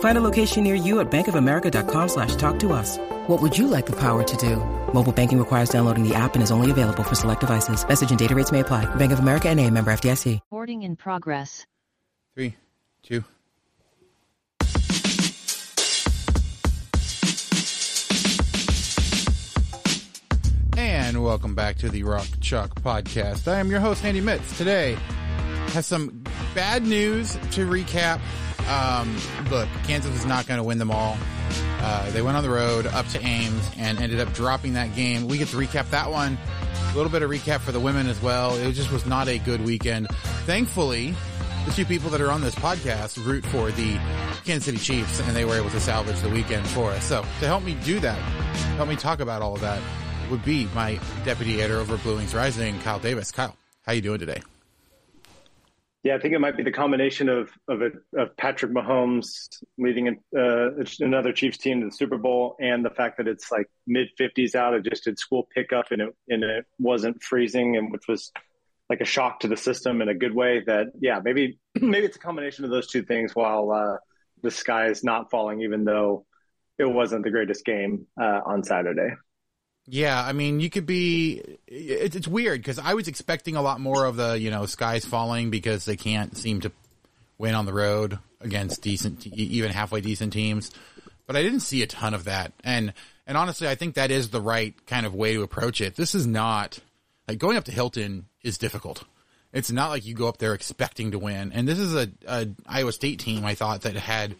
Find a location near you at bankofamerica.com slash talk to us. What would you like the power to do? Mobile banking requires downloading the app and is only available for select devices. Message and data rates may apply. Bank of America and a member FDIC. Boarding in progress. Three, two. And welcome back to the Rock Chalk Podcast. I am your host, Andy Mitts. Today has some bad news to recap. Um, look, Kansas is not going to win them all. Uh, they went on the road up to Ames and ended up dropping that game. We get to recap that one. A little bit of recap for the women as well. It just was not a good weekend. Thankfully, the two people that are on this podcast root for the Kansas City Chiefs, and they were able to salvage the weekend for us. So to help me do that, help me talk about all of that, would be my deputy editor over at Blue Wings Rising, Kyle Davis. Kyle, how you doing today? Yeah, I think it might be the combination of of, a, of Patrick Mahomes leading uh, another Chiefs team to the Super Bowl, and the fact that it's like mid fifties out. I just did school pickup, and it and it wasn't freezing, and which was like a shock to the system in a good way. That yeah, maybe maybe it's a combination of those two things. While uh, the sky is not falling, even though it wasn't the greatest game uh, on Saturday. Yeah, I mean, you could be. It's, weird because I was expecting a lot more of the you know skies falling because they can't seem to win on the road against decent, even halfway decent teams. But I didn't see a ton of that, and and honestly, I think that is the right kind of way to approach it. This is not like going up to Hilton is difficult. It's not like you go up there expecting to win, and this is a, a Iowa State team. I thought that had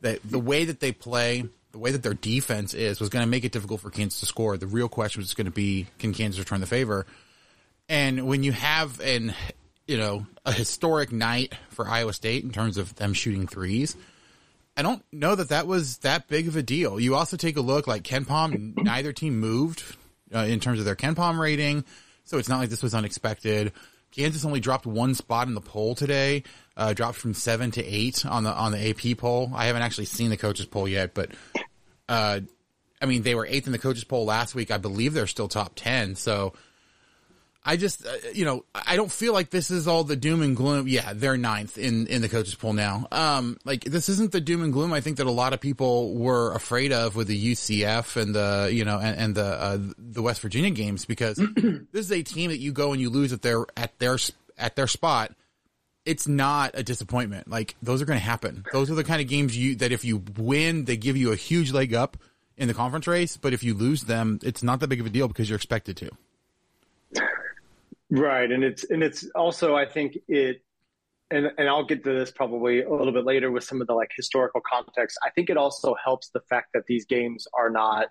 that the way that they play the way that their defense is was going to make it difficult for Kansas to score. The real question was going to be, can Kansas return the favor? And when you have an, you know, a historic night for Iowa State in terms of them shooting threes, I don't know that that was that big of a deal. You also take a look like KenPom, neither team moved uh, in terms of their KenPom rating. So it's not like this was unexpected. Kansas only dropped one spot in the poll today, uh, dropped from seven to eight on the on the AP poll. I haven't actually seen the coaches poll yet, but uh, I mean they were eighth in the coaches poll last week. I believe they're still top ten. So I just uh, you know I don't feel like this is all the doom and gloom. Yeah, they're ninth in in the coaches poll now. Um, like this isn't the doom and gloom. I think that a lot of people were afraid of with the UCF and the you know and, and the uh, the West Virginia games because this is a team that you go and you lose at their at their at their spot. It's not a disappointment. Like those are going to happen. Those are the kind of games you that if you win, they give you a huge leg up in the conference race. But if you lose them, it's not that big of a deal because you're expected to. Right, and it's and it's also I think it and and I'll get to this probably a little bit later with some of the like historical context. I think it also helps the fact that these games are not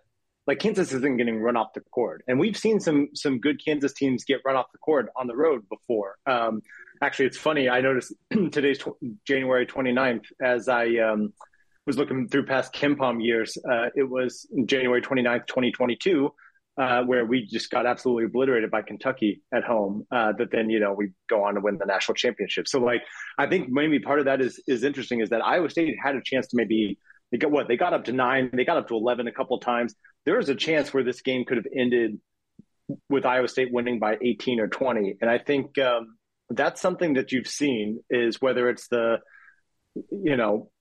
like Kansas isn't getting run off the court, and we've seen some some good Kansas teams get run off the court on the road before. Um, actually, it's funny. I noticed today's tw- January 29th as I um, was looking through past KenPom years. Uh, it was January 29th, 2022 uh, where we just got absolutely obliterated by Kentucky at home. Uh, that then you know we go on to win the national championship. So like I think maybe part of that is is interesting is that Iowa State had a chance to maybe they got what they got up to nine, they got up to eleven a couple times. There was a chance where this game could have ended with Iowa State winning by eighteen or twenty, and I think. Um, that's something that you've seen is whether it's the, you know,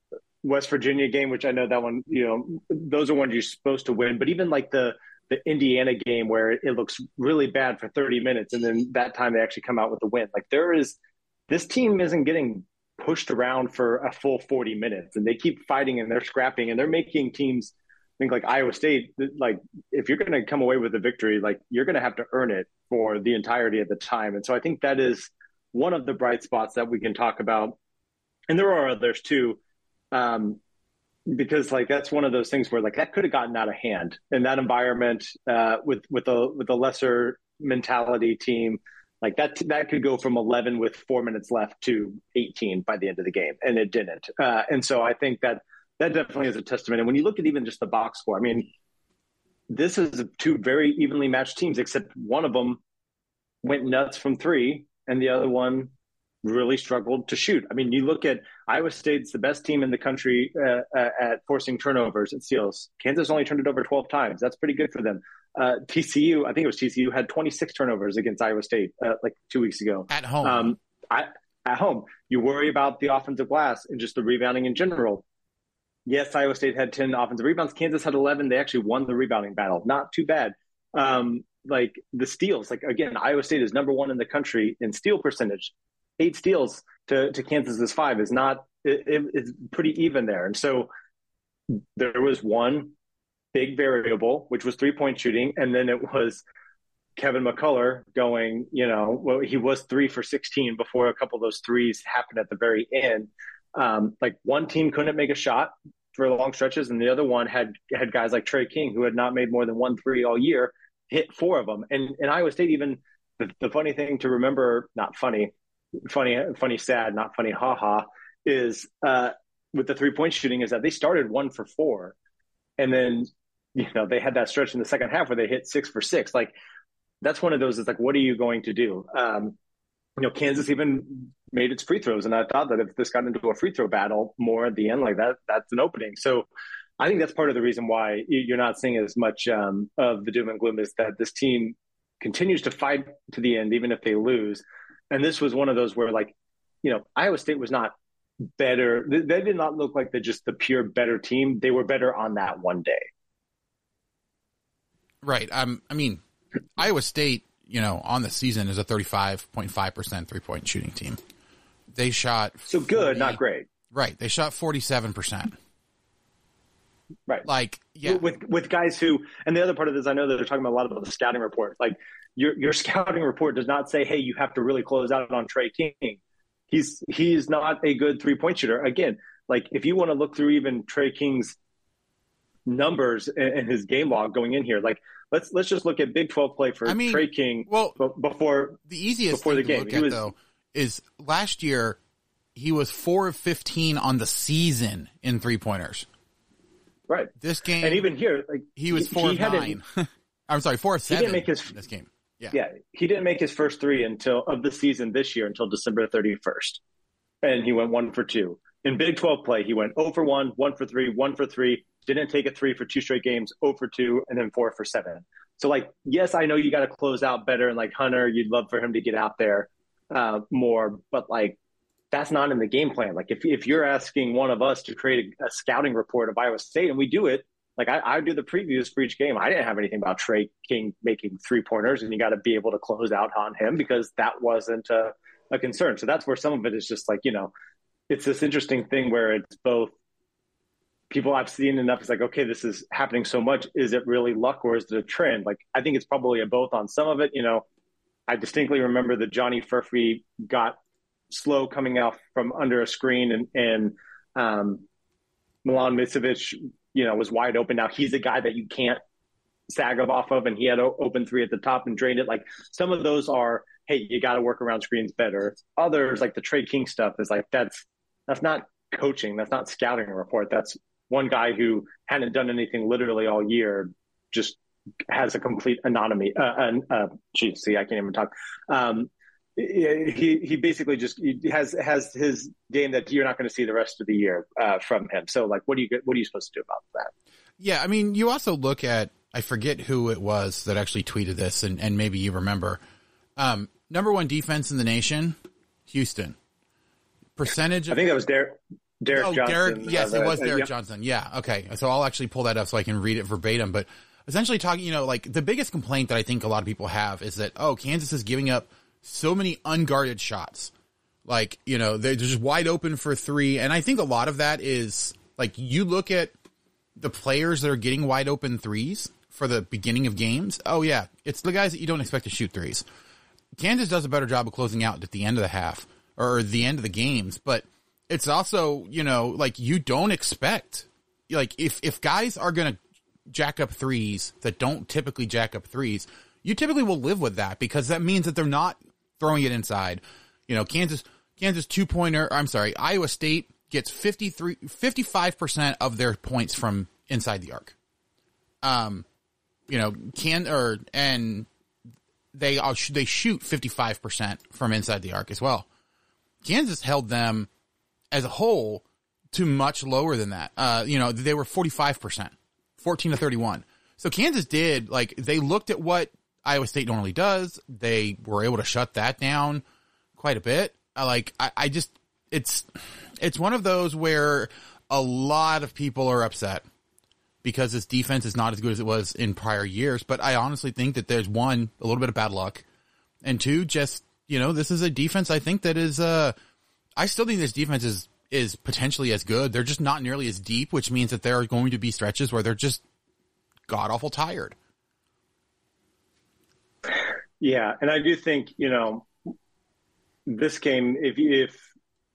West Virginia game, which I know that one, you know, those are ones you're supposed to win, but even like the, the Indiana game where it looks really bad for 30 minutes and then that time they actually come out with a win. Like there is, this team isn't getting pushed around for a full 40 minutes and they keep fighting and they're scrapping and they're making teams think like Iowa State, like if you're going to come away with a victory, like you're going to have to earn it for the entirety of the time. And so I think that is one of the bright spots that we can talk about. And there are others too. Um, because like that's one of those things where like that could have gotten out of hand in that environment uh, with with a with a lesser mentality team. Like that that could go from 11 with four minutes left to 18 by the end of the game and it didn't. Uh, and so i think that that definitely is a testament. And when you look at even just the box score i mean this is two very evenly matched teams except one of them went nuts from three and the other one really struggled to shoot. I mean, you look at Iowa State's the best team in the country uh, uh, at forcing turnovers and steals. Kansas only turned it over 12 times. That's pretty good for them. Uh, TCU, I think it was TCU, had 26 turnovers against Iowa State uh, like two weeks ago at home. Um, I, at home, you worry about the offensive glass and just the rebounding in general. Yes, Iowa State had 10 offensive rebounds. Kansas had 11. They actually won the rebounding battle. Not too bad. Um, like the steals, like again, Iowa State is number one in the country in steal percentage eight steals to, to Kansas's five is not it, it, it's pretty even there. And so there was one big variable, which was three point shooting, and then it was Kevin McCullar going, you know, well, he was three for 16 before a couple of those threes happened at the very end. Um, like one team couldn't make a shot for long stretches, and the other one had had guys like Trey King who had not made more than one three all year hit four of them. And and Iowa State even the, the funny thing to remember, not funny, funny, funny, sad, not funny, haha, is uh, with the three point shooting is that they started one for four, and then you know they had that stretch in the second half where they hit six for six. Like that's one of those. It's like, what are you going to do? Um, you know, Kansas even made its free throws, and I thought that if this got into a free throw battle more at the end, like that, that's an opening. So. I think that's part of the reason why you're not seeing as much um, of the doom and gloom is that this team continues to fight to the end, even if they lose and this was one of those where like you know iowa state was not better. They did not look like the just the pure better team. They were better on that one day. Right. Um i mean iowa state you know on the season is a 35.5% three point shooting team. They shot so good 40, not great. Right. They shot 47% right. Like yeah. With with guys who and the other part of this i know that they're talking about a lot about the scouting report. Like your your scouting report does not say, "Hey, you have to really close out on Trey King." He's he's not a good three point shooter. Again, like if you want to look through even Trey King's numbers and, his game log going in here, like let's let's just look at Big Twelve play for I mean, Tre King. Well, before the easiest before the game, look at, was, though is last year he was four of fifteen on the season in three pointers. Right. This game, and even here, like he was four he, of nine. I'm sorry, four of seven. He didn't make his this game. Yeah. yeah, he didn't make his first three until of the season this year until December 31st, and he went one for two. In Big 12 play, he went 0 for 1, 1 for 3, 1 for 3, didn't take a 3 for two straight games, 0 for 2, and then 4 for 7. So, like, yes, I know you got to close out better, and like Hunter, you'd love for him to get out there uh, more, but like, that's not in the game plan. Like, if, if you're asking one of us to create a, a scouting report of Iowa State, and we do it, like I, I do the previews for each game. I didn't have anything about Trey King making three pointers, and you got to be able to close out on him because that wasn't a, a concern. So that's where some of it is just like you know, it's this interesting thing where it's both people I've seen enough. It's like, okay, this is happening so much. Is it really luck or is it a trend? Like, I think it's probably a both on some of it. You know, I distinctly remember that Johnny Furphy got slow coming out from under a screen and, and um, Milan Micic you know, was wide open. Now he's a guy that you can't sag off of, and he had open three at the top and drained it. Like some of those are, hey, you got to work around screens better. Others, like the Tre King stuff, is like that's that's not coaching, that's not scouting report. That's one guy who hadn't done anything literally all year, just has a complete anonymity. Uh, uh, geez, see, I can't even talk. Um, he he basically just has has his game that you're not going to see the rest of the year uh, from him. So like, what do you what are you supposed to do about that? Yeah, I mean, you also look at I forget who it was that actually tweeted this, and and maybe you remember. Um, number one defense in the nation, Houston. Percentage. I think that was Derek. Derek oh, Johnson. Derek. Yes, uh, it was uh, Derek yeah. Johnson. Yeah. Okay. So I'll actually pull that up so I can read it verbatim. But essentially, talking, you know, like the biggest complaint that I think a lot of people have is that oh, Kansas is giving up so many unguarded shots. Like you know, they're just wide open for three, and I think a lot of that is like you look at the players that are getting wide open threes for the beginning of games. Oh yeah, it's the guys that you don't expect to shoot threes. Kansas does a better job of closing out at the end of the half or the end of the games, but it's also, you know, like you don't expect like if if guys are going to jack up threes that don't typically jack up threes, you typically will live with that because that means that they're not throwing it inside. You know, Kansas Kansas two pointer, I'm sorry, Iowa State gets 53 55% of their points from inside the arc. Um you know, can or and they they shoot 55% from inside the arc as well. Kansas held them as a whole to much lower than that. Uh, you know, they were 45%, 14 to 31. So Kansas did, like, they looked at what Iowa State normally does. They were able to shut that down quite a bit. I like, I, I just, it's, it's one of those where a lot of people are upset because this defense is not as good as it was in prior years. But I honestly think that there's one, a little bit of bad luck and two, just, you know, this is a defense I think that is, uh, I still think this defense is is potentially as good. They're just not nearly as deep, which means that there are going to be stretches where they're just god awful tired. Yeah, and I do think you know this game. If if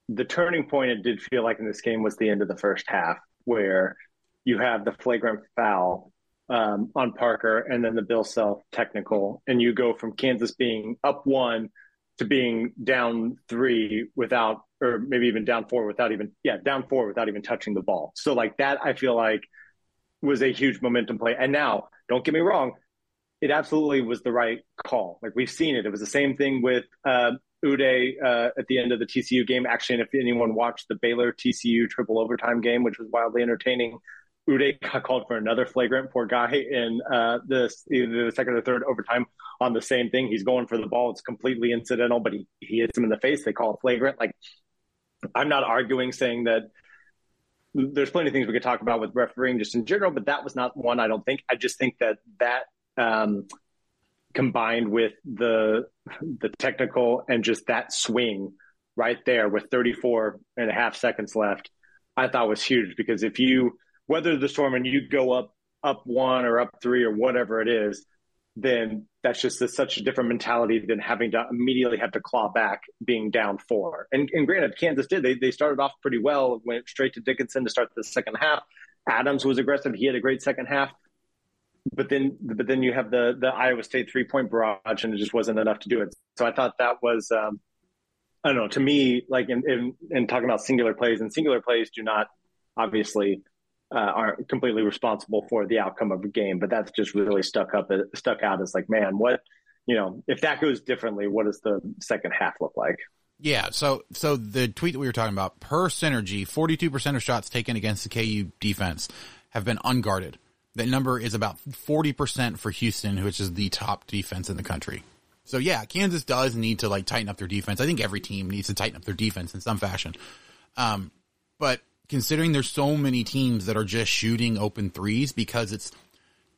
the turning point it did feel like in this game was the end of the first half, where you have the flagrant foul um, on Parker and then the Bill Self technical, and you go from Kansas being up one to being down three without, or maybe even down four without even, yeah, down four without even touching the ball. So like that, I feel like was a huge momentum play. And now, don't get me wrong, it absolutely was the right call. Like we've seen it. It was the same thing with uh, Udeh uh, at the end of the TCU game. Actually, and if anyone watched the Baylor TCU triple overtime game, which was wildly entertaining, Udeh got called for another flagrant poor guy in uh, the either the second or third overtime on the same thing. He's going for the ball. It's completely incidental, but he, he hits him in the face. They call it flagrant. Like I'm not arguing saying that there's plenty of things we could talk about with refereeing just in general, but that was not one. I don't think. I just think that that um, combined with the the technical and just that swing right there with 34 and a half seconds left, I thought was huge because if you weather the storm and you go up up one or up three or whatever it is, then that's just a, such a different mentality than having to immediately have to claw back being down four. And, and granted, Kansas did. They, they started off pretty well, went straight to Dickinson to start the second half. Adams was aggressive. He had a great second half. But then, but then you have the the Iowa State three point barrage, and it just wasn't enough to do it. So I thought that was, um, I don't know. To me, like in, in in talking about singular plays, and singular plays do not obviously uh, aren't completely responsible for the outcome of a game, but that's just really stuck up, stuck out as like, man, what, you know, if that goes differently, what does the second half look like? Yeah. So, so the tweet that we were talking about per synergy, 42% of shots taken against the KU defense have been unguarded. That number is about 40% for Houston, which is the top defense in the country. So yeah, Kansas does need to like tighten up their defense. I think every team needs to tighten up their defense in some fashion. Um, but considering there's so many teams that are just shooting open threes because it's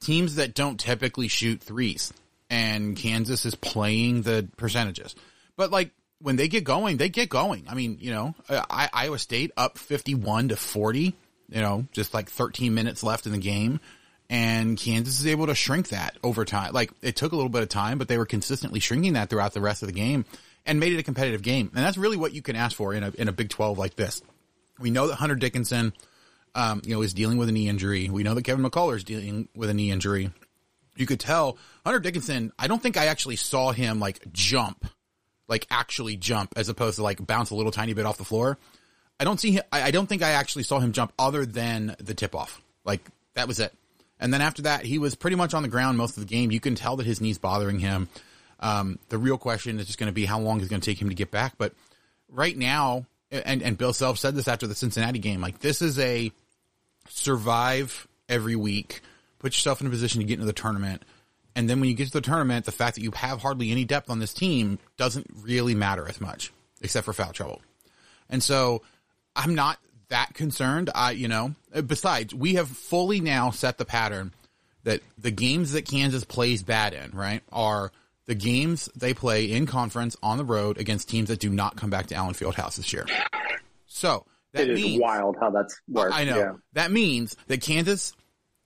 teams that don't typically shoot threes and Kansas is playing the percentages. But like when they get going, they get going. I mean, you know, I, Iowa State up 51 to 40, you know, just like 13 minutes left in the game. And Kansas is able to shrink that over time. Like it took a little bit of time, but they were consistently shrinking that throughout the rest of the game and made it a competitive game. And that's really what you can ask for in a, in a Big 12 like this. We know that Hunter Dickinson, um, you know, is dealing with a knee injury. We know that Kevin McCullar is dealing with a knee injury. You could tell Hunter Dickinson. I don't think I actually saw him like jump, like actually jump, as opposed to like bounce a little tiny bit off the floor. I don't see him. I, I don't think I actually saw him jump other than the tip off. Like that was it. And then after that, he was pretty much on the ground most of the game. You can tell that his knee's bothering him. Um, the real question is just going to be how long is going to take him to get back. But right now, and, and Bill Self said this after the Cincinnati game, like this is a survive every week, put yourself in a position to get into the tournament. And then when you get to the tournament, the fact that you have hardly any depth on this team doesn't really matter as much. except for foul trouble. And so I'm not that concerned. I, you know, uh, besides, we have fully now set the pattern that the games that Kansas plays bad in, right, are the games they play in conference on the road against teams that do not come back to Allen Fieldhouse this year. So that it means, is wild how that's worked. I know. Yeah. That means that Kansas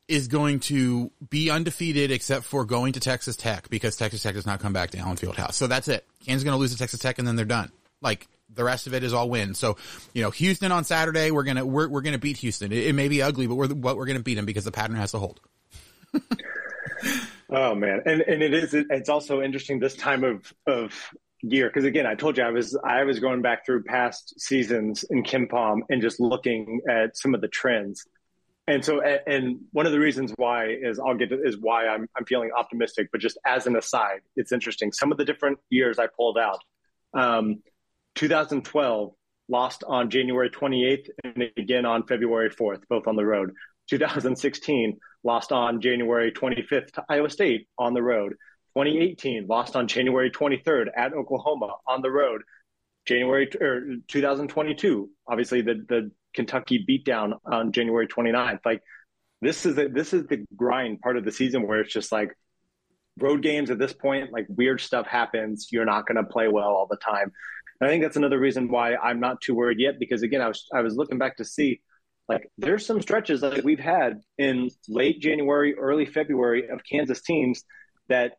is going to be undefeated except for going to Texas Tech because Texas Tech does not come back to Allen Fieldhouse. So that's it. Kansas is going to lose to Texas Tech and then they're done. Like the rest of it is all wins. So, you know, Houston on Saturday, we're to, we're, we're to beat Houston. It, it, may be ugly, but we're, what we're to beat them because the pattern has to hold. Oh man, and and it is. It's also interesting this time of of year because again, I told you I was I was going back through past seasons in KenPom and just looking at some of the trends. And so, and one of the reasons why is I'll get to, is why I'm I'm feeling optimistic. But just as an aside, it's interesting. Some of the different years I pulled out. Um, 2012 lost on January 28th and again on February 4th, both on the road. 2016 lost on January 25th to Iowa State on the road. 2018 lost on January 23rd at Oklahoma on the road. January er, or 2022, obviously the the Kentucky beatdown on January 29th. Like this is a, this is the grind part of the season where it's just like road games at this point, like weird stuff happens. You're not going to play well all the time. And I think that's another reason why I'm not too worried yet because again, I was I was looking back to see like there's some stretches that we've had in late January, early February of Kansas teams that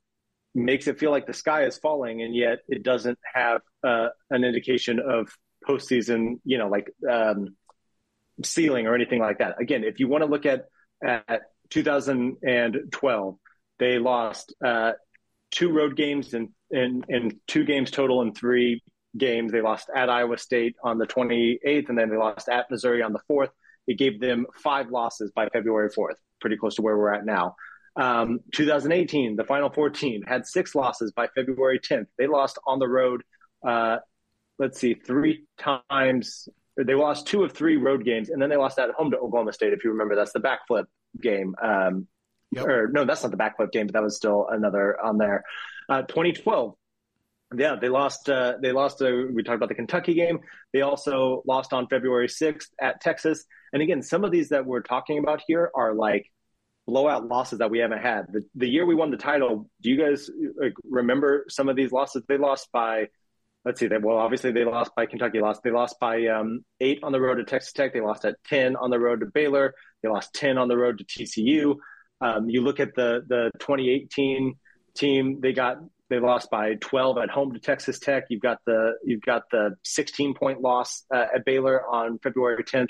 makes it feel like the sky is falling, and yet it doesn't have uh, an indication of postseason, you know, like um, ceiling or anything like that. Again, if you want to look at at 2012, they lost uh, two road games and in, in two games total in three games. They lost at Iowa State on the 28th, and then they lost at Missouri on the 4th. It gave them five losses by February 4th, pretty close to where we're at now. Um, 2018, the Final 14 had six losses by February 10th. They lost on the road, uh, let's see, three times. They lost two of three road games, and then they lost at home to Oklahoma State, if you remember. That's the backflip game. Um, yep. Or no, that's not the backflip game, but that was still another on there. Uh, 2012, yeah, they lost. Uh, they lost. Uh, we talked about the Kentucky game. They also lost on February 6th at Texas. And again, some of these that we're talking about here are like blowout losses that we haven't had. The, the year we won the title, do you guys like, remember some of these losses? They lost by, let's see, they, well, obviously they lost by Kentucky. Lost. They lost by um, eight on the road to Texas Tech. They lost at ten on the road to Baylor. They lost ten on the road to TCU. Um, you look at the the 2018 team. They got they lost by 12 at home to Texas Tech. You've got the you've got the 16 point loss uh, at Baylor on February 10th.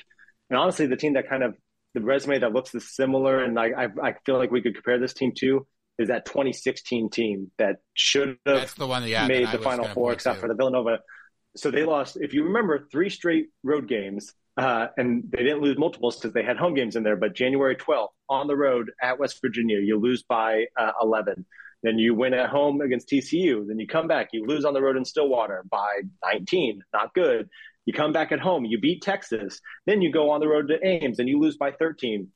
And honestly, the team that kind of the resume that looks the similar, and I, I, I feel like we could compare this team to is that 2016 team that should have the one, yeah, made the Final Four, except to. for the Villanova. So they lost, if you remember, three straight road games, uh, and they didn't lose multiples because they had home games in there. But January 12th on the road at West Virginia, you lose by uh, 11. Then you win at home against TCU. Then you come back, you lose on the road in Stillwater by 19. Not good. You come back at home, you beat Texas. Then you go on the road to Ames and you lose by 13.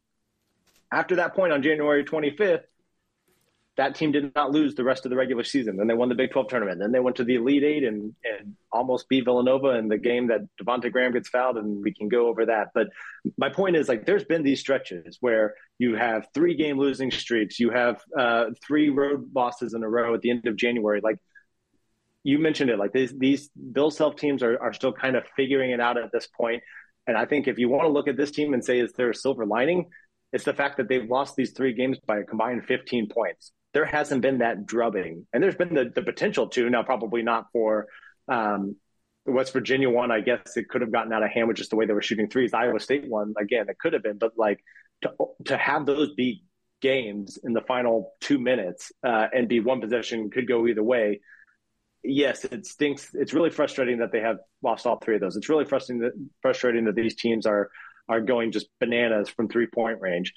After that point on January 25th, that team did not lose the rest of the regular season. Then they won the Big 12 tournament. Then they went to the Elite Eight and, and almost beat Villanova in the game that Devonte Graham gets fouled, and we can go over that. But my point is, like, there's been these stretches where you have three game losing streaks, you have uh, three road losses in a row at the end of January. Like, you mentioned it, like these these Bill Self teams are, are still kind of figuring it out at this point. And I think if you want to look at this team and say, is there a silver lining? It's the fact that they've lost these three games by a combined 15 points. There hasn't been that drubbing, and there's been the, the potential to now, probably not for um, the West Virginia one. I guess it could have gotten out of hand with just the way they were shooting threes. Iowa State one, again, it could have been, but like to to have those be games in the final two minutes uh, and be one possession could go either way yes, it stinks. It's really frustrating that they have lost all three of those. It's really frustrating that frustrating that these teams are are going just bananas from three point range.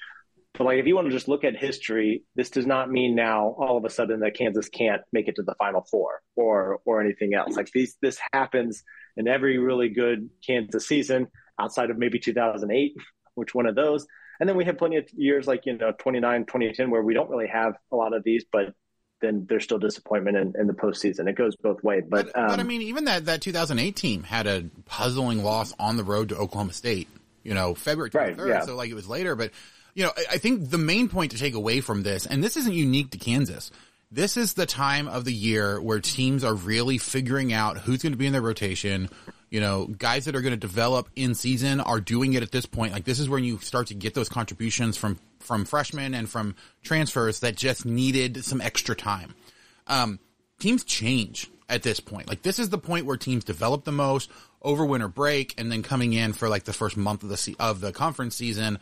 But like, if you want to just look at history, this does not mean now all of a sudden that Kansas can't make it to the Final Four or or anything else. Like these, this happens in every really good Kansas season, outside of maybe 2008, which one of those. And then we have plenty of years like you know 29, 2010 where we don't really have a lot of these, but then there's still disappointment in, in the postseason. It goes both ways. But, but, um, but I um, mean, even that that 2008 team had a puzzling loss on the road to Oklahoma State. You know, February 23rd, right, yeah. so like it was later. But you know, I, think the main point to take away from this, and this isn't unique to Kansas. This is the time of the year where teams are really figuring out who's going to be in their rotation, you know, guys that are going to develop in season are doing it at this point. Like this is when you start to get those contributions from from freshmen and from transfers that just needed some extra time. Um, teams change at this point. Like this is the point where teams develop the most over winter break and then coming in for like the first month of the se- of the conference season.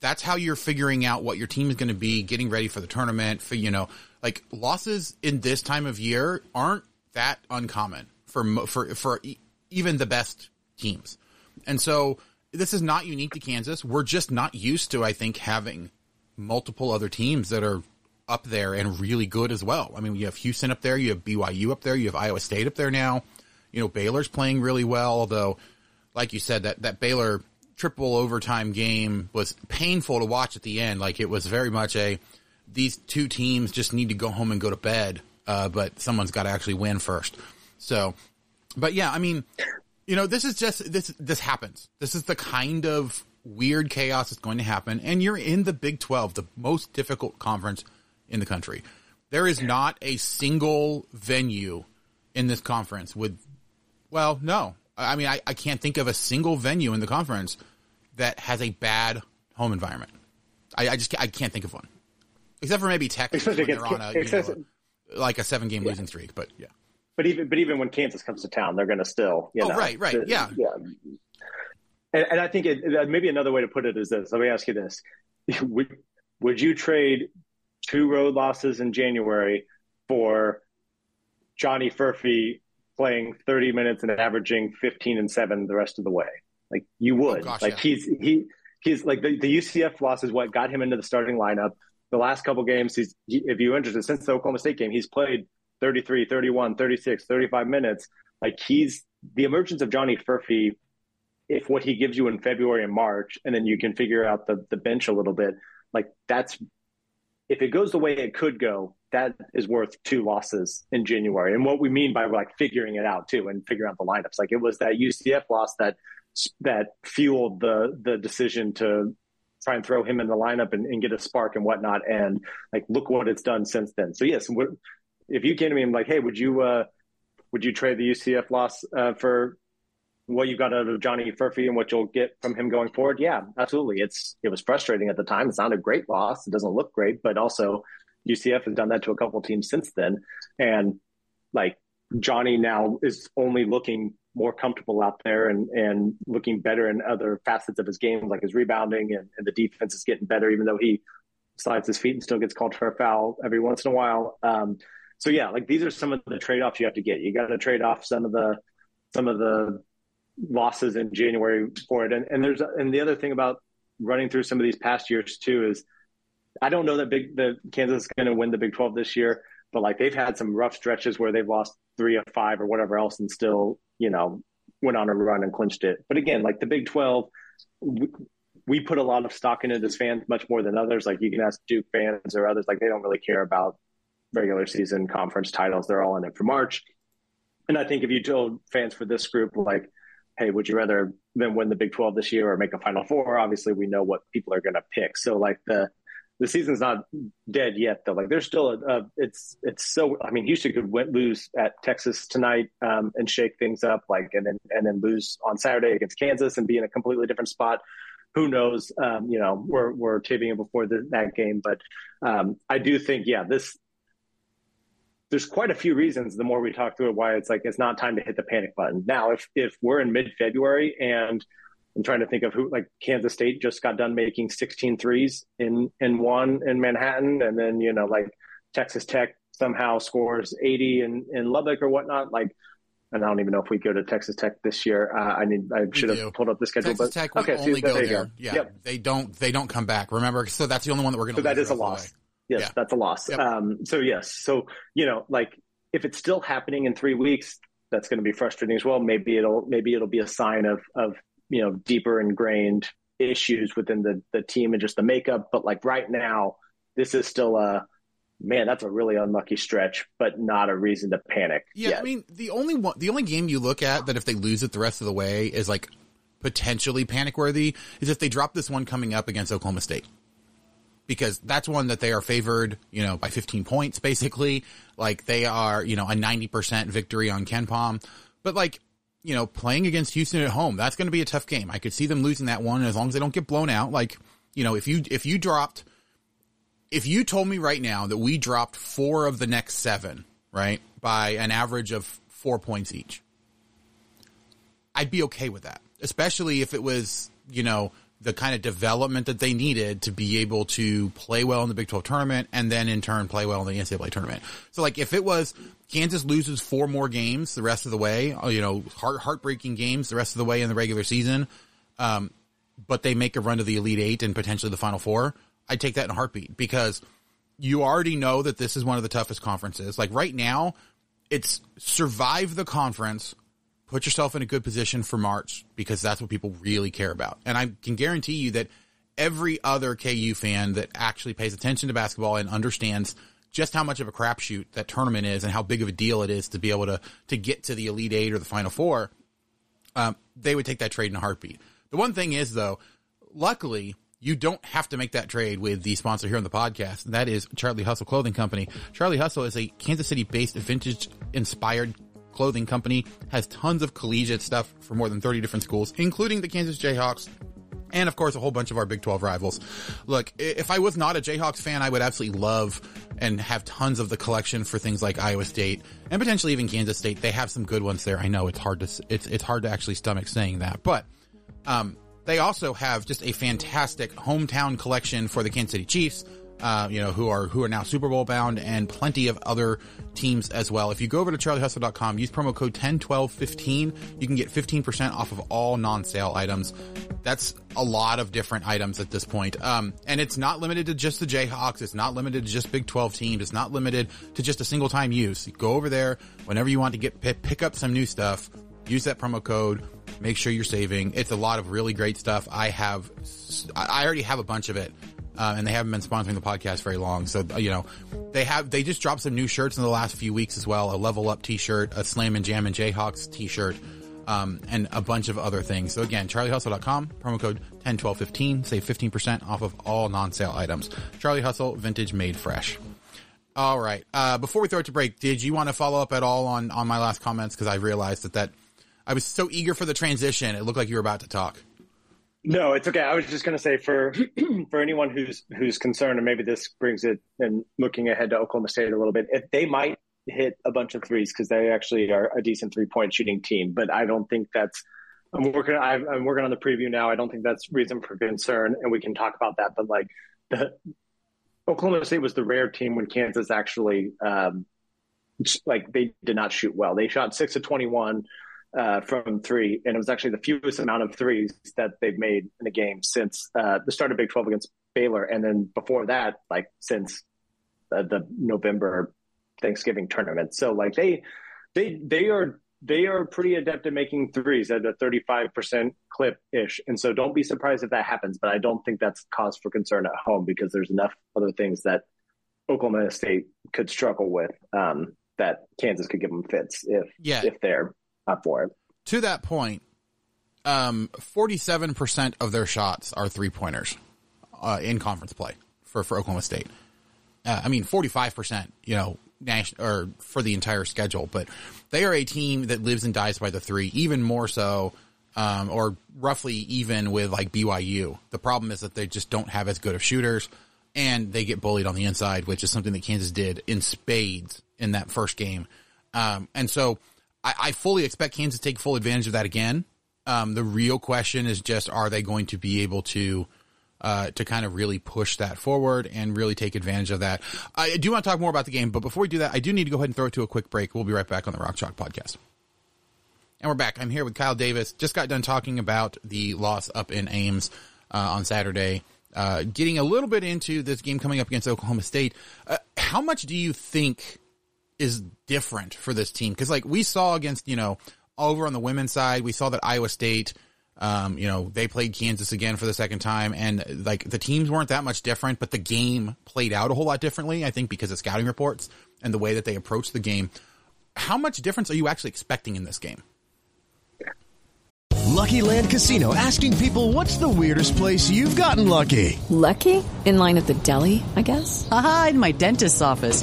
That's how you're figuring out what your team is going to be, getting ready for the tournament. For you know, like losses in this time of year aren't that uncommon for for for even the best teams. And so this is not unique to Kansas. We're just not used to, I think, having multiple other teams that are up there and really good as well. I mean, you have Houston up there, you have BYU up there, you have Iowa State up there now. You know, Baylor's playing really well, although, like you said, that, that Baylor triple overtime game was painful to watch at the end. Like it was very much a, these two teams just need to go home and go to bed. Uh, but someone's got to actually win first. So but yeah, I mean, you know, this is just this this happens. This is the kind of weird chaos that's going to happen, and you're in the Big Twelve, the most difficult conference in the country. There is not a single venue in this conference with, well, no, I mean, I, I can't think of a single venue in the conference that has a bad home environment. I, I just I can't think of one, except for maybe Texas when they're on a, you know, like a seven game yeah. losing streak. But yeah, but even but even when Kansas comes to town, they're going to still you oh, know right right the, yeah yeah. And, and I think it, uh, maybe another way to put it is this. Let me ask you this: Would would you trade two road losses in January for Johnny Furphy playing 30 minutes and averaging 15 and seven the rest of the way? Like you oh, would. Oh, gosh, like yeah. he's he he's like the, the UCF loss is what got him into the starting lineup. The last couple games, he's he, if you're interested, since the Oklahoma State game, he's played 33, 31, 36, 35 minutes. Like he's the emergence of Johnny Furphy, if what he gives you in February and March, and then you can figure out the, the bench a little bit, like that's if it goes the way it could go, that is worth two losses in January. And what we mean by like figuring it out too and figuring out the lineups. Like it was that UCF loss that that fueled the the decision to try and throw him in the lineup and, and, get a spark and whatnot. And like, look what it's done since then. So yes, if you came to me and like, hey, would you uh, would you trade the UCF loss uh, for what you got out of Johnny Furphy and what you'll get from him going forward? Yeah, absolutely. It's it was frustrating at the time. It's not a great loss. It doesn't look great, but also UCF has done that to a couple teams since then, and like Johnny now is only looking more comfortable out there and and looking better in other facets of his game, like his rebounding and, and the defense is getting better, even though he slides his feet and still gets called for a foul every once in a while. Um, so yeah, like these are some of the trade offs you have to get. You got to trade off some of the some of the losses in January for it. And, and there's and the other thing about running through some of these past years too is I don't know that big the Kansas is going to win the Big 12 this year, but like they've had some rough stretches where they've lost three or five or whatever else and still you know went on a run and clinched it. But again, like the Big 12. We, we put a lot of stock into this fans much more than others. Like you can ask Duke fans or others, like they don't really care about regular season conference titles. They're all in it for March. And I think if you told fans for this group, like, hey, would you rather than win the Big 12 this year or make a Final Four? Obviously, we know what people are going to pick. So, like, the the season's not dead yet, though. Like, there's still a, a it's it's so. I mean, Houston could win, lose at Texas tonight um, and shake things up, like, and then and then lose on Saturday against Kansas and be in a completely different spot who knows? Um, you know, we're we're taping it before the, that game, but um, I do think, yeah, this there's quite a few reasons the more we talk through it why it's like it's not time to hit the panic button now if if we're in mid-february and i'm trying to think of who like kansas state just got done making 16 threes in in one in manhattan and then you know like texas tech somehow scores 80 in in lubbock or whatnot like and I don't even know if we go to Texas Tech this year. Uh, I need I should have pulled up the schedule. Texas but, Tech okay, only so go there. Go. Yeah, yep. they don't they don't come back. Remember, so that's the only one that we're going to. So that is a loss. Yes, yeah. that's a loss. Yep. Um, so yes, so you know, like if it's still happening in three weeks, that's going to be frustrating as well. Maybe it'll maybe it'll be a sign of of you know deeper ingrained issues within the the team and just the makeup. But like right now, this is still a man, that's a really unlucky stretch, but not a reason to panic. Yeah, yet. I mean, the only one, the only game you look at that if they lose it the rest of the way is like potentially panic worthy is if they drop this one coming up against Oklahoma State. Because that's one that they are favored, you know, by 15 points, basically. Like they are, you know, a 90% victory on KenPom. But like, you know, playing against Houston at home, that's going to be a tough game. I could see them losing that one as long as they don't get blown out. Like, you know, if you, if you dropped, if you told me right now that we dropped four of the next seven, right, by an average of four points each, I'd be okay with that, especially if it was, you know, the kind of development that they needed to be able to play well in the Big 12 tournament and then in turn play well in the NCAA tournament. So like if it was Kansas loses four more games the rest of the way, uh, you know, heart, heartbreaking games the rest of the way in the regular season, um, but they make a run to the Elite Eight and potentially the Final Four, I'd take that in a heartbeat because you already know that this is one of the toughest conferences. Like right now, it's survive the conference, put yourself in a good position for March because that's what people really care about. And I can guarantee you that every other KU fan that actually pays attention to basketball and understands just how much of a crapshoot that tournament is and how big of a deal it is to be able to to get to the Elite Eight or the Final Four, um, they would take that trade in a heartbeat. The one thing is though, luckily you don't have to make that trade with the sponsor here on the podcast, and that is Charlie Hustle Clothing Company. Charlie Hustle is a Kansas City based vintage inspired clothing company, has tons of collegiate stuff for more than 30 different schools, including the Kansas Jayhawks. And of course, a whole bunch of our Big 12 rivals. Look, if I was not a Jayhawks fan, I would absolutely love and have tons of the collection for things like Iowa State and potentially even Kansas State. They have some good ones there. I know it's hard to, it's, it's hard to actually stomach saying that, but, um, they also have just a fantastic hometown collection for the Kansas City Chiefs, uh, you know, who are who are now Super Bowl bound, and plenty of other teams as well. If you go over to charliehustle.com, use promo code 101215, you can get 15% off of all non-sale items. That's a lot of different items at this point. Um, and it's not limited to just the Jayhawks. It's not limited to just Big 12 teams. It's not limited to just a single time use. Go over there whenever you want to get pick up some new stuff. Use that promo code Make sure you're saving. It's a lot of really great stuff. I have, I already have a bunch of it. Uh, and they haven't been sponsoring the podcast very long. So, you know, they have, they just dropped some new shirts in the last few weeks as well. A level up t-shirt, a slam and jam and Jayhawks t-shirt, um, and a bunch of other things. So again, charliehustle.com, promo code 101215, save 15% off of all non-sale items. Charlie Hustle, vintage made fresh. All right. Uh, before we throw it to break, did you want to follow up at all on, on my last comments? Cause I realized that that, I was so eager for the transition. It looked like you were about to talk. No, it's okay. I was just going to say for for anyone who's who's concerned, and maybe this brings it and looking ahead to Oklahoma State a little bit, if they might hit a bunch of threes because they actually are a decent three point shooting team, but I don't think that's. I'm working. I'm working on the preview now. I don't think that's reason for concern, and we can talk about that. But like the Oklahoma State was the rare team when Kansas actually, um, like they did not shoot well. They shot six of twenty one uh, from three, and it was actually the fewest amount of threes that they've made in a game since uh, the start of Big 12 against Baylor, and then before that, like since uh, the November Thanksgiving tournament. So like they they they are they are pretty adept at making threes at a 35% clip ish. And so don't be surprised if that happens, but I don't think that's cause for concern at home because there's enough other things that Oklahoma State could struggle with um, that Kansas could give them fits if yeah. if they're up for. To that point, um, 47% of their shots are three pointers uh, in conference play for, for Oklahoma State. Uh, I mean, 45%, you know, national, or for the entire schedule, but they are a team that lives and dies by the three, even more so, um, or roughly even with like BYU. The problem is that they just don't have as good of shooters and they get bullied on the inside, which is something that Kansas did in spades in that first game. Um, and so I, I fully expect Kansas to take full advantage of that again. Um, the real question is just are they going to be able to uh, to kind of really push that forward and really take advantage of that. I do want to talk more about the game, but before we do that, I do need to go ahead and throw it to a quick break. We'll be right back on the Rock Chalk podcast. And we're back. I'm here with Kyle Davis. Just got done talking about the loss up in Ames uh, on Saturday. Uh, getting a little bit into this game coming up against Oklahoma State. Uh, how much do you think is different for this team because like we saw against you know over on the women's side we saw that Iowa State Um, you know, they played Kansas again for the second time, and like the teams weren't that much different, but the game played out a whole lot differently. I think because of scouting reports and the way that they approached the game. How much difference are you actually expecting in this game? Lucky Land Casino asking people what's the weirdest place you've gotten lucky? Lucky? In line at the deli, I guess? Aha, in my dentist's office.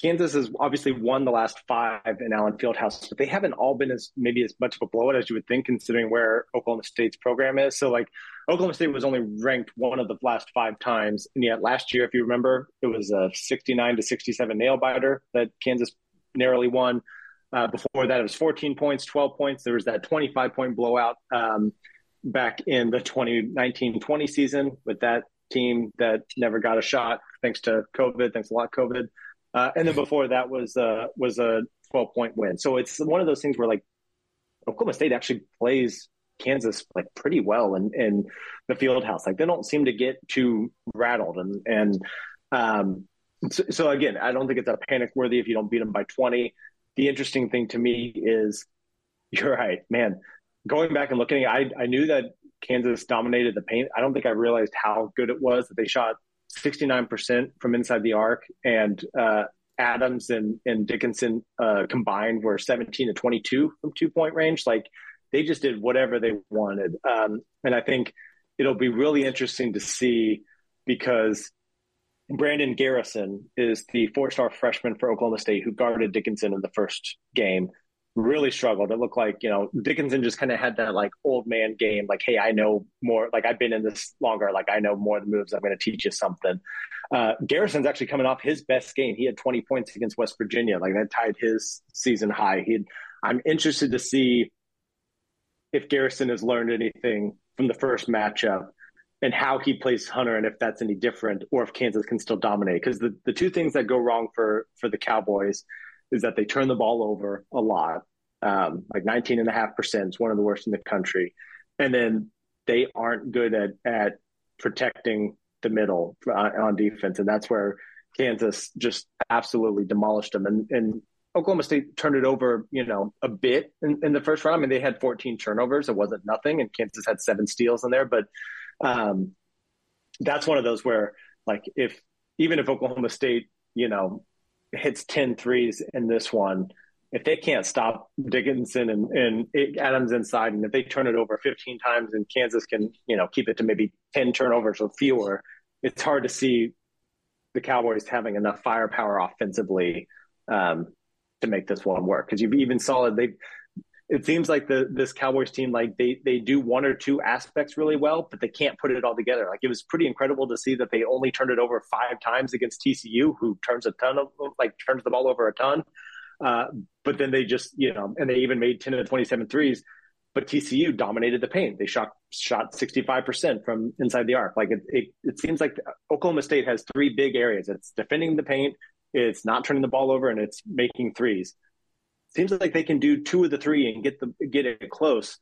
Kansas has obviously won the last five in Allen Fieldhouse, but they haven't all been as maybe as much of a blowout as you would think, considering where Oklahoma State's program is. So, like, Oklahoma State was only ranked one of the last five times, and yet last year, if you remember, it was a 69 to 67 nail biter that Kansas narrowly won. Uh, before that, it was 14 points, 12 points. There was that 25 point blowout um, back in the 2019-20 season with that team that never got a shot thanks to COVID. Thanks a lot, COVID. Uh, and then before that was uh, was a 12 point win. So it's one of those things where like Oklahoma State actually plays Kansas like pretty well in, in the field house. Like they don't seem to get too rattled and and um, so, so, again, I don't think it's a panic worthy if you don't beat them by 20. The interesting thing to me is you're right, man. Going back and looking, I I knew that Kansas dominated the paint. I don't think I realized how good it was that they shot 69% from inside the arc, and uh, Adams and, and Dickinson uh, combined were 17 to 22 from two point range. Like they just did whatever they wanted. Um, and I think it'll be really interesting to see because Brandon Garrison is the four star freshman for Oklahoma State who guarded Dickinson in the first game really struggled. It looked like, you know, Dickinson just kind of had that like old man game, like, hey, I know more, like I've been in this longer, like I know more of the moves, I'm going to teach you something. Uh, Garrison's actually coming off his best game. He had 20 points against West Virginia, like that tied his season high. He I'm interested to see if Garrison has learned anything from the first matchup and how he plays Hunter and if that's any different or if Kansas can still dominate. Because the, the two things that go wrong for for the Cowboys – is that they turn the ball over a lot, um, like 19.5% is one of the worst in the country. And then they aren't good at, at protecting the middle on, uh, on defense. And that's where Kansas just absolutely demolished them. And, and Oklahoma State turned it over, you know, a bit in, in, the first round. I mean, they had 14 turnovers. It wasn't nothing. And Kansas had seven steals in there. But um, that's one of those where, like, if even if Oklahoma State, you know, hits 10 threes in this one, if they can't stop Dickinson and, and Adams inside, and if they turn it over 15 times and Kansas can, you know, keep it to maybe 10 turnovers or fewer, it's hard to see the Cowboys having enough firepower offensively um, to make this one work. Because you've even saw it, they it seems like the this Cowboys team like they they do one or two aspects really well, but they can't put it all together. Like it was pretty incredible to see that they only turned it over five times against TCU, who turns a ton of like turns the ball over a ton. Uh, but then they just you know, and they even made ten to 27 threes. But TCU dominated the paint. They shot shot 65% from inside the arc. Like it, it, it seems like Oklahoma State has three big areas. It's defending the paint, it's not turning the ball over, and it's making threes seems like they can do two of the three and get the get it close,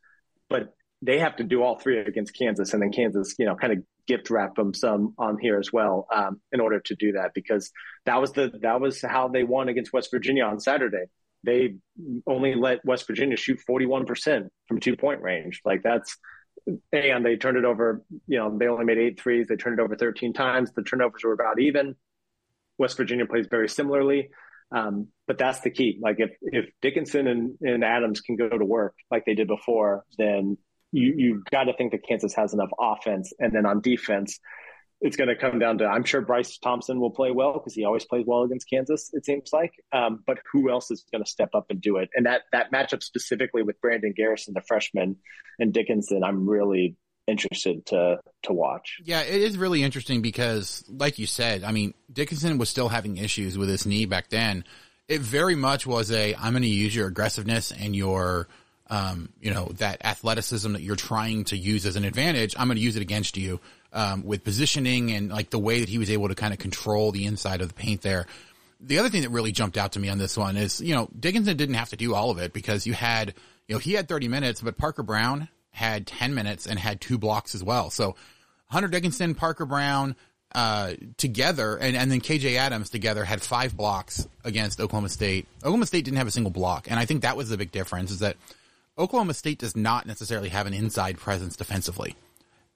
but they have to do all three against Kansas, and then Kansas, you know, kind of gift wrap them some on here as well um, in order to do that because that was the that was how they won against West Virginia on Saturday. They only let West Virginia shoot forty one percent from two point range. Like that's and they turned it over. You know, they only made eight threes. They turned it over thirteen times. The turnovers were about even. West Virginia plays very similarly. Um, but that's the key. Like if if Dickinson and, and Adams can go to work like they did before, then you you've got to think that Kansas has enough offense, and then on defense, it's going to come down to I'm sure Bryce Thompson will play well because he always plays well against Kansas. It seems like, um, but who else is going to step up and do it? And that that matchup specifically with Brandon Garrison, the freshman, and Dickinson, I'm really interested to to watch. Yeah, it is really interesting because, like you said, I mean, Dickinson was still having issues with his knee back then. It very much was a I'm going to use your aggressiveness and your um, you know, that athleticism that you're trying to use as an advantage, I'm going to use it against you um, with positioning and like the way that he was able to kind of control the inside of the paint there. The other thing that really jumped out to me on this one is, you know, Dickinson didn't have to do all of it because you had, you know, he had 30 minutes, but Parker Braun had 10 minutes and had two blocks as well. So Hunter Dickinson, Parker Braun, uh, together, and, and then KJ Adams together had five blocks against Oklahoma State. Oklahoma State didn't have a single block, and I think that was the big difference. Is that Oklahoma State does not necessarily have an inside presence defensively.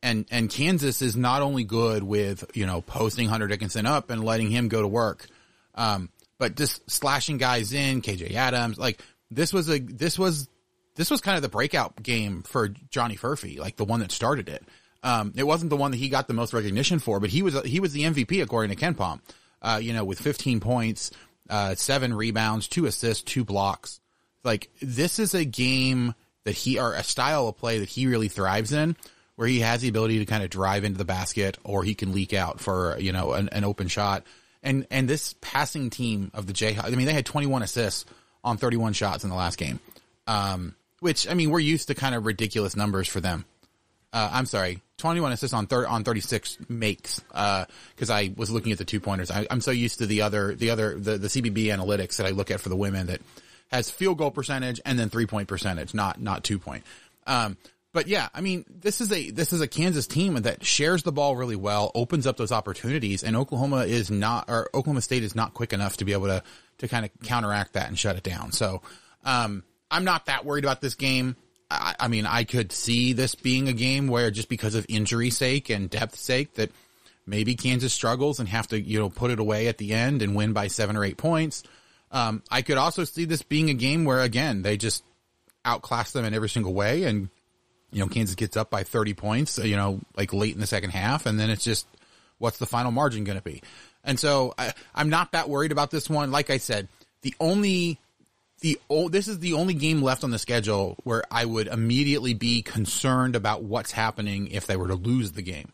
And and Kansas is not only good with, you know, posting Hunter Dickinson up and letting him go to work, um, but just slashing guys in, KJ Adams, like this was a this was this was kind of the breakout game for Johnny Furphy, like the one that started it. Um, it wasn't the one that he got the most recognition for, but he was he was the MVP according to KenPom. Uh, you know, with 15 points, uh, seven rebounds, two assists, two blocks. Like this is a game that he or a style of play that he really thrives in, where he has the ability to kind of drive into the basket or he can leak out for you know an, an open shot. And and this passing team of the Jayhawks, I mean, they had 21 assists on 31 shots in the last game, um, which I mean we're used to kind of ridiculous numbers for them. Uh, I'm sorry, 21 assists on thir- on 36 makes because uh, I was looking at the two pointers. I, am so used to the other the other the, the CBB analytics that I look at for the women that has field goal percentage and then three point percentage, not not two point. Um, but yeah, I mean, this is a this is a Kansas team that shares the ball really well, opens up those opportunities, and Oklahoma is not or Oklahoma State is not quick enough to be able to to kind of counteract that and shut it down. So um, I'm not that worried about this game. I, I mean, I could see this being a game where just because of injury sake and depth sake that maybe Kansas struggles and have to you know put it away at the end and win by seven or eight points. Um, I could also see this being a game where again they just outclass them in every single way, and you know Kansas gets up by thirty points, you know, like late in the second half, and then it's just what's the final margin going to be? And so I, I'm not that worried about this one. Like I said, the only the oh, this is the only game left on the schedule where I would immediately be concerned about what's happening if they were to lose the game.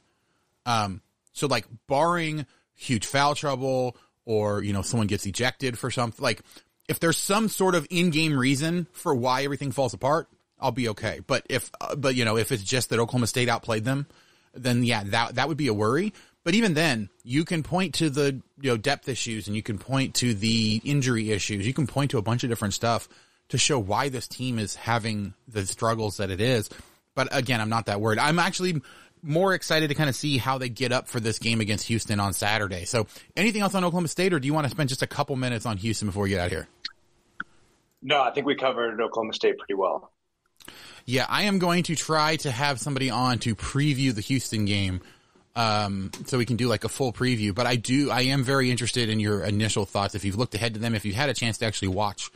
Um, so like barring huge foul trouble or you know someone gets ejected for something like if there's some sort of in-game reason for why everything falls apart i'll be okay but if uh, but you know if it's just that oklahoma state outplayed them then yeah that that would be a worry but even then you can point to the you know depth issues and you can point to the injury issues you can point to a bunch of different stuff to show why this team is having the struggles that it is but again i'm not that worried i'm actually more excited to kind of see how they get up for this game against Houston on Saturday. So, anything else on Oklahoma State, or do you want to spend just a couple minutes on Houston before we get out here? No, I think we covered Oklahoma State pretty well. Yeah, I am going to try to have somebody on to preview the Houston game, um, so we can do like a full preview. But I do, I am very interested in your initial thoughts. If you've looked ahead to them, if you've had a chance to actually watch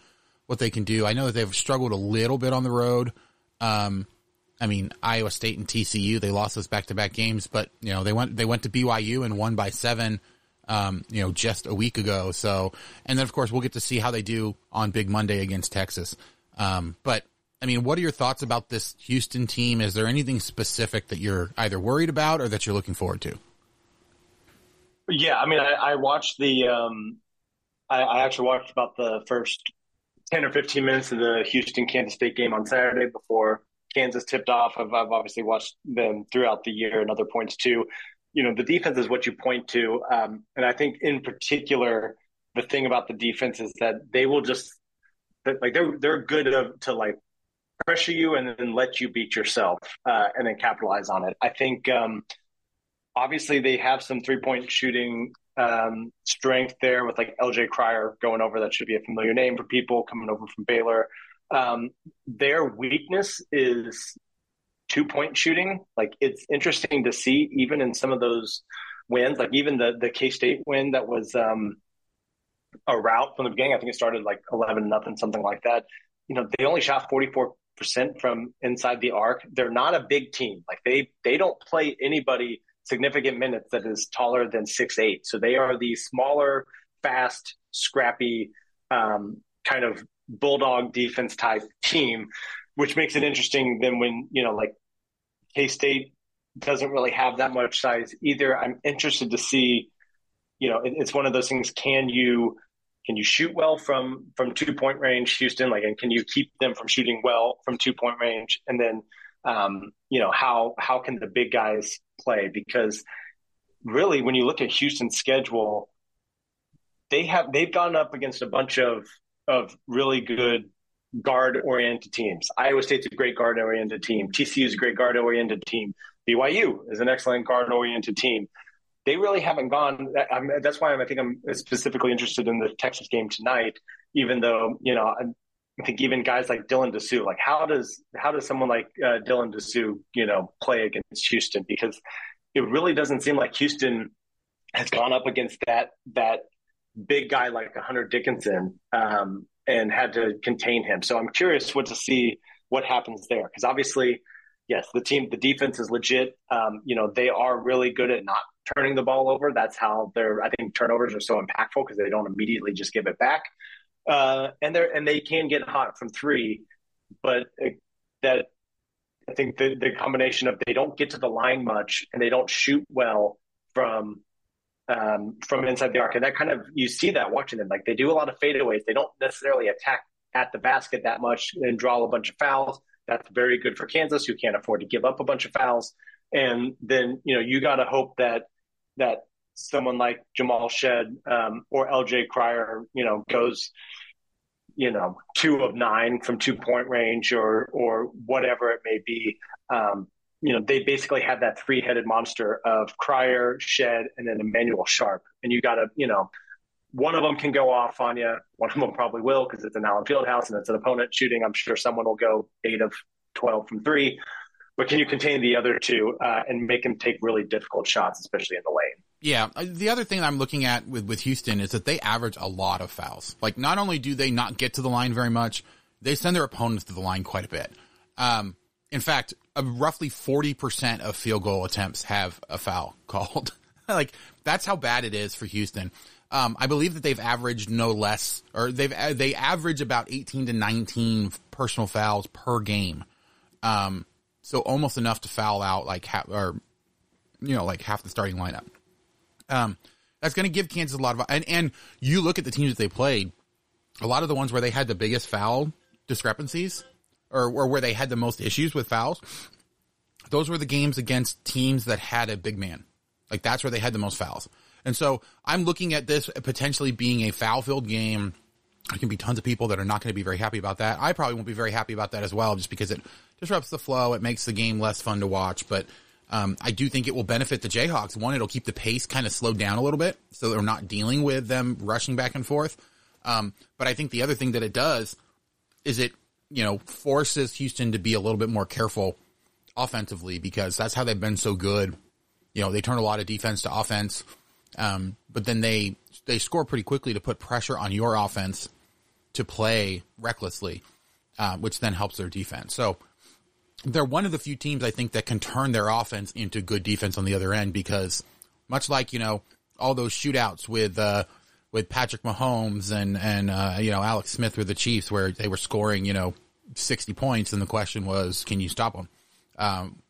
what they can do, I know that they've struggled a little bit on the road. Um, I mean, Iowa State and TCU, they lost those back to back games, but you know, they went, they went to BYU and won by seven, um, you know, just a week ago. So, and then of course we'll get to see how they do on Big Monday against Texas. Um, but I mean, what are your thoughts about this Houston team? Is there anything specific that you're either worried about or that you're looking forward to? Yeah, I mean, I, I watched the, um, I, I actually watched about the first 10 or 15 minutes of the Houston Kansas State game on Saturday before Kansas tipped off. I've, I've obviously watched them throughout the year and other points too. You know, the defense is what you point to. Um, and I think in particular, the thing about the defense is that they will just, like, they're, they're good to like pressure you and then let you beat yourself uh, and then capitalize on it. I think um, obviously they have some three point shooting um, strength there with like LJ Cryer going over. That should be a familiar name for people coming over from Baylor. Um, their weakness is two point shooting. Like it's interesting to see even in some of those wins, like even the the K State win that was um, a rout from the beginning. I think it started like eleven nothing, something like that. You know, they only shot forty four percent from inside the arc. They're not a big team. Like they they don't play anybody significant minutes that is taller than six eight. So they are the smaller, fast, scrappy, um, kind of bulldog defense type team, which makes it interesting. Then when you know like K State doesn't really have that much size either. I'm interested to see. You know, it, it's one of those things. Can you can you shoot well from from two point range, Houston? Like, and can you keep them from shooting well from two point range? And then, um, you know, how how can the big guys play? Because really, when you look at Houston's schedule, they have they've gone up against a bunch of of really good guard oriented teams. Iowa State's a great guard oriented team. TCU is a great guard oriented team. BYU is an excellent guard oriented team they really haven't gone. I'm, that's why I'm, I think I'm specifically interested in the Texas game tonight, even though, you know, I, think even guys like Dylan Disu, like how does, how does someone like uh, Dylan Disu, you know, play against Houston? Because it really doesn't seem like Houston has gone up against that, that big guy like Hunter Dickinson um, and had to contain him. So I'm curious what to see what happens there. Because obviously, yes, the team, the defense is legit. Um, you know, they are really good at not turning the ball over. That's how their I think turnovers are so impactful because they don't immediately just give it back. Uh, and they and they can get hot from three, but it, that I think the, the combination of they don't get to the line much and they don't shoot well from um, from inside the arc, and that kind of you see that watching them. Like they do a lot of fadeaways. They don't necessarily attack at the basket that much and draw a bunch of fouls. That's very good for Kansas, who can't afford to give up a bunch of fouls. And then you know you got to hope that that someone like Jamal Shead um, or LJ Cryer, you know, goes, you know, two of nine from two point range or or whatever it may be. Um, you know, they basically have that three headed monster of Cryer, Shead, and then Emanuel Sharp, and you got to, you know. One of them can go off on you. One of them probably will because it's an Allen Fieldhouse and it's an opponent shooting. I'm sure someone will go eight of 12 from three but can you contain the other two uh, and make them take really difficult shots, especially in the lane? Yeah. Uh, the other thing I'm looking at with, with Houston is that they average a lot of fouls. Like, not only do they not get to the line very much, they send their opponents to the line quite a bit. Um, in fact, uh, roughly 40% of field goal attempts have a foul called. like, that's how bad it is for Houston. Um, I believe that they've averaged no less, or they've, uh, they average about 18 to 19 personal fouls per game. Um, so almost enough to foul out like half, or you know, like half the starting lineup. Um, that's going to give Kansas a lot of, and, and you look at the teams that they played, a lot of the ones where they had the biggest foul discrepancies or, or where they had the most issues with fouls, those were the games against teams that had a big man. Like that's where they had the most fouls. And so I'm looking at this potentially being a foul filled game. There can be tons of people that are not going to be very happy about that. I probably won't be very happy about that as well, just because it disrupts the flow. It makes the game less fun to watch, but um, I do think it will benefit the Jayhawks. One, it'll keep the pace kind of slowed down a little bit, so they're not dealing with them rushing back and forth. Um, but I think the other thing that it does is it, you know, forces Houston to be a little bit more careful offensively because that's how they've been so good. You know, they turn a lot of defense to offense, um, but then they they score pretty quickly to put pressure on your offense to play recklessly, uh, which then helps their defense. So they're one of the few teams I think that can turn their offense into good defense on the other end because much like, you know, all those shootouts with, uh, with Patrick Mahomes and, and, uh, you know, Alex Smith with the Chiefs where they were scoring, you know, 60 points and the question was, can you stop them? Um,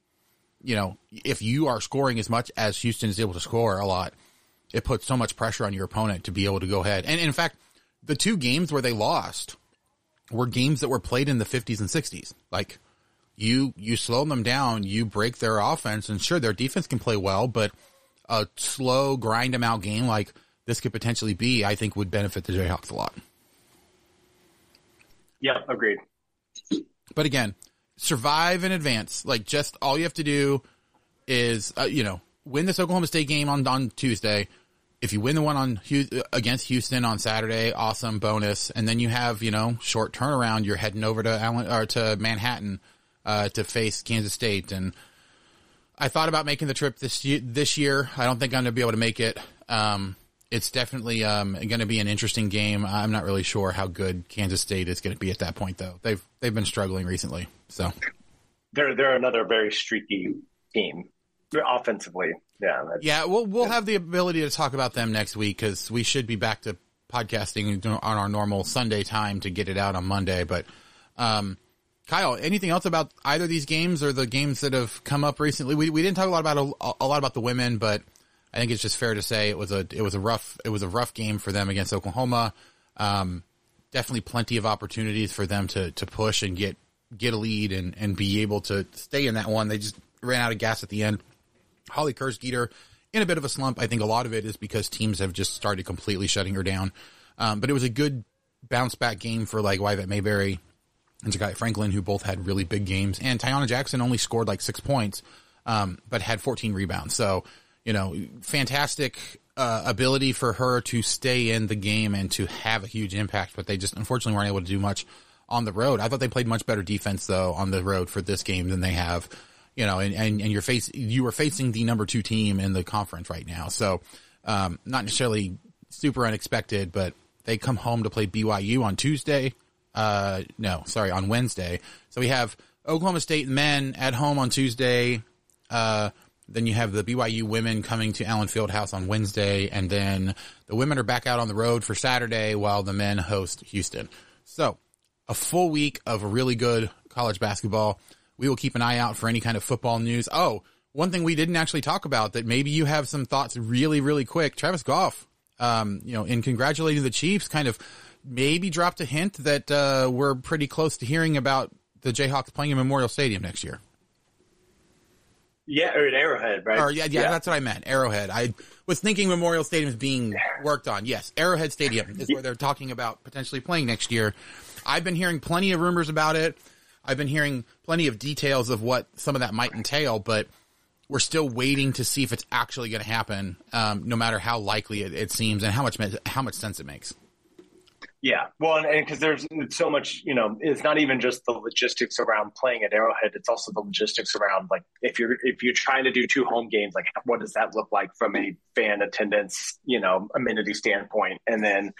you know, if you are scoring as much as Houston is able to score a lot, it puts so much pressure on your opponent to be able to go ahead. And in fact, the two games where they lost were games that were played in the 50s and 60s. Like, you you slow them down, you break their offense, and sure, their defense can play well, but a slow grind them out game like this could potentially be, I think, would benefit the Jayhawks a lot. Yeah, agreed. But again, survive in advance. Like just all you have to do is, uh, you know, win this Oklahoma State game on, on Tuesday. If you win the one on against Houston on Saturday, awesome bonus. And then you have, you know, short turnaround. You're heading over to Allen or to Manhattan, uh, to face Kansas State. And I thought about making the trip this year, this year. I don't think I'm going to be able to make it. Um, it's definitely um, going to be an interesting game. I'm not really sure how good Kansas State is going to be at that point, though. They've they've been struggling recently, so they're they're another very streaky team offensively. Yeah, yeah. We'll we'll have the ability to talk about them next week because we should be back to podcasting on our normal Sunday time to get it out on Monday. But um, Kyle, anything else about either these games or the games that have come up recently? We we didn't talk a lot about a, a lot about the women, but I think it's just fair to say it was a it was a rough it was a rough game for them against Oklahoma. Um, definitely plenty of opportunities for them to to push and get get a lead and and be able to stay in that one. They just ran out of gas at the end. Holly Kersgieter in a bit of a slump. I think a lot of it is because teams have just started completely shutting her down. Um, but it was a good bounce back game for like Wyvette Mayberry and Jakai Franklin, who both had really big games. And Taiyanna Jackson only scored like six points, um, but had 14 rebounds. So you know, fantastic uh, ability for her to stay in the game and to have a huge impact, but they just unfortunately weren't able to do much on the road. I thought they played much better defense though on the road for this game than they have, you know, and, and, and you're face, you were facing the number two team in the conference right now. So, um, not necessarily super unexpected, but they come home to play BYU on Tuesday. Uh, no, sorry, on Wednesday. So we have Oklahoma State men at home on Tuesday. Uh, then you have the BYU women coming to Allen Fieldhouse on Wednesday, and then the women are back out on the road for Saturday while the men host Houston. So a full week of really good college basketball. We will keep an eye out for any kind of football news. Oh, one thing we didn't actually talk about that maybe you have some thoughts really, really quick. Travis Goff, um, you know, in congratulating the Chiefs, kind of maybe dropped a hint that uh, we're pretty close to hearing about the Jayhawks playing in Memorial Stadium next year. Yeah, or an Arrowhead, right? Or yeah, yeah, yeah, that's what I meant. Arrowhead. I was thinking Memorial Stadium is being worked on. Yes, Arrowhead Stadium is where they're talking about potentially playing next year. I've been hearing plenty of rumors about it. I've been hearing plenty of details of what some of that might entail, but we're still waiting to see if it's actually going to happen. Um, no matter how likely it, it seems and how much how much sense it makes. Yeah, well, and because there's so much, you know, it's not even just the logistics around playing at Arrowhead; it's also the logistics around like if you're if you're trying to do two home games, like what does that look like from a fan attendance, you know, amenity standpoint, and then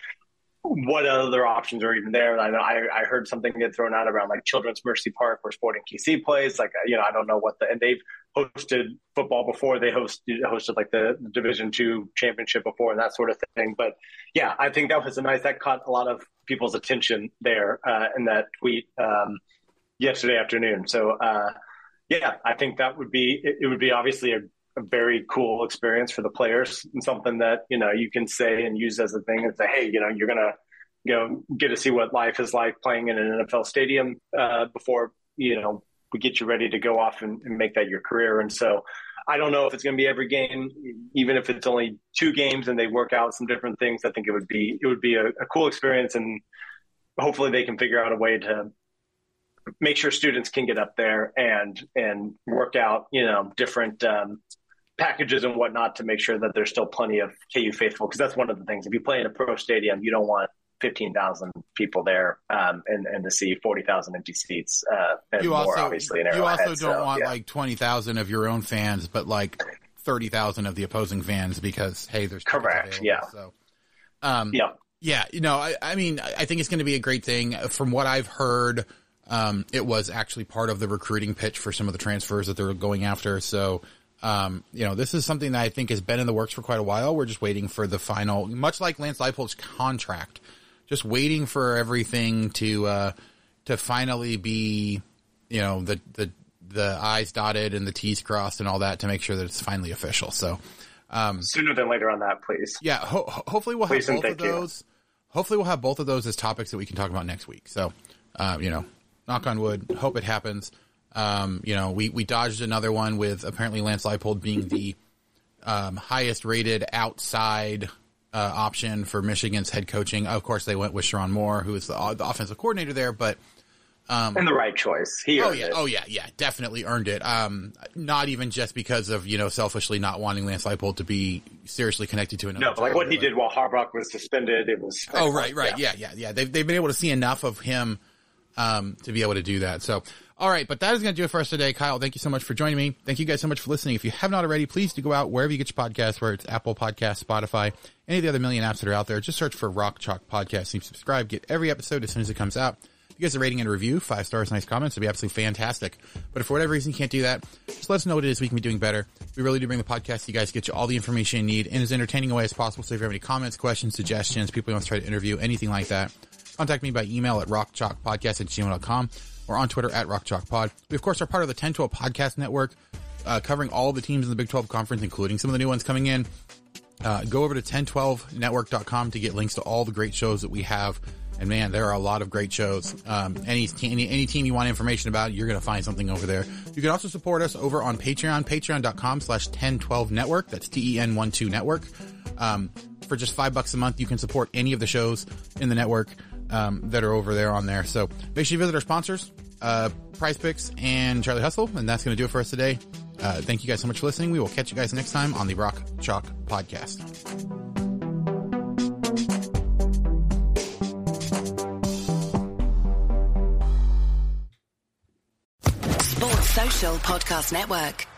what other options are even there? I I, I heard something get thrown out around like Children's Mercy Park where Sporting KC plays. Like you know, I don't know what the and they've hosted football before. They hosted hosted like the, the Division two championship before and that sort of thing. But yeah, I think that was a nice that caught a lot of people's attention there uh, in that tweet um, yesterday afternoon. So uh, yeah, I think that would be it, it would be obviously a, a, very cool experience for the players and something that you know you can say and use as a thing and say, hey, you know, you're gonna you know get to see what life is like playing in an NFL stadium uh, before you know we get you ready to go off and, and make that your career. And so I don't know if it's going to be every game, even if it's only two games and they work out some different things. I think it would be it would be a, a cool experience, and hopefully they can figure out a way to make sure students can get up there and and work out you know different um, packages and whatnot to make sure that there's still plenty of KU faithful because that's one of the things. If you play in a pro stadium, you don't want 15,000 people there um, and, and to see 40,000 empty seats uh, and you more also, obviously in You also don't so, want yeah. like 20,000 of your own fans, but like 30,000 of the opposing fans because, hey, there's Correct, yeah. So, um, yeah. Yeah, you know, I, I mean, I think it's going to be a great thing. From what I've heard, um, it was actually part of the recruiting pitch for some of the transfers that they're going after. So, um, you know, this is something that I think has been in the works for quite a while. We're just waiting for the final, much like Lance Leipold's contract, just waiting for everything to uh, to finally be, you know, the the the I's dotted and the T's crossed and all that to make sure that it's finally official. So, um, Sooner than later on that, please. yeah, ho- ho- hopefully we'll Please have both of thank you. those. Hopefully we'll have both of those as topics that we can talk about next week. So, uh, you know, knock on wood, hope it happens. Um, you know, we, we dodged another one with apparently Lance Leipold being the um, highest rated outside uh, option for Michigan's head coaching. Of course, they went with Sherrone Moore, who is the, the offensive coordinator there, but Um, and the right choice. He oh yeah, it. oh yeah, yeah, definitely earned it. Um, not even just because of you know selfishly not wanting Lance Leipold to be seriously connected to another. No, but like what he did while Harbaugh was suspended, it was. Oh right, right, yeah, yeah, yeah. They've they've been able to see enough of him um, to be able to do that. So, all right, but that is going to do it for us today. Kyle, thank you so much for joining me. Thank you guys so much for listening. If you have not already, please do go out wherever you get your podcasts, where it's Apple Podcasts, Spotify, any of the other million apps that are out there. Just search for Rock Chalk Podcast and subscribe. Get every episode as soon as it comes out. If you guys a rating and review, five stars, nice comments, it'd be absolutely fantastic. But if for whatever reason you can't do that, just let us know what it is we can be doing better. We really do bring the podcast to you guys, get you all the information you need in as entertaining a way as possible. So if you have any comments, questions, suggestions, people you want to try to interview, anything like that, contact me by email at rockchalkpodcast at gmail.com or on Twitter at Rock Chalk Pod. We, of course, are part of the 1012 Podcast Network, uh, covering all the teams in the Big 12 Conference, including some of the new ones coming in. Uh, go over to 1012network.com to get links to all the great shows that we have. And man, there are a lot of great shows. Um, any, any, any team you want information about, you're going to find something over there. You can also support us over on Patreon, patreon.com slash 1012 network. That's T-E-N-1-2 network. Um, for just five bucks a month, you can support any of the shows in the network, um, that are over there on there. So make sure you visit our sponsors, uh, Prize Picks and Charlie Hustle. And that's going to do it for us today. Uh, thank you guys so much for listening. We will catch you guys next time on the Rock Chalk Podcast. Sports Social Podcast Network.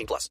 18 plus.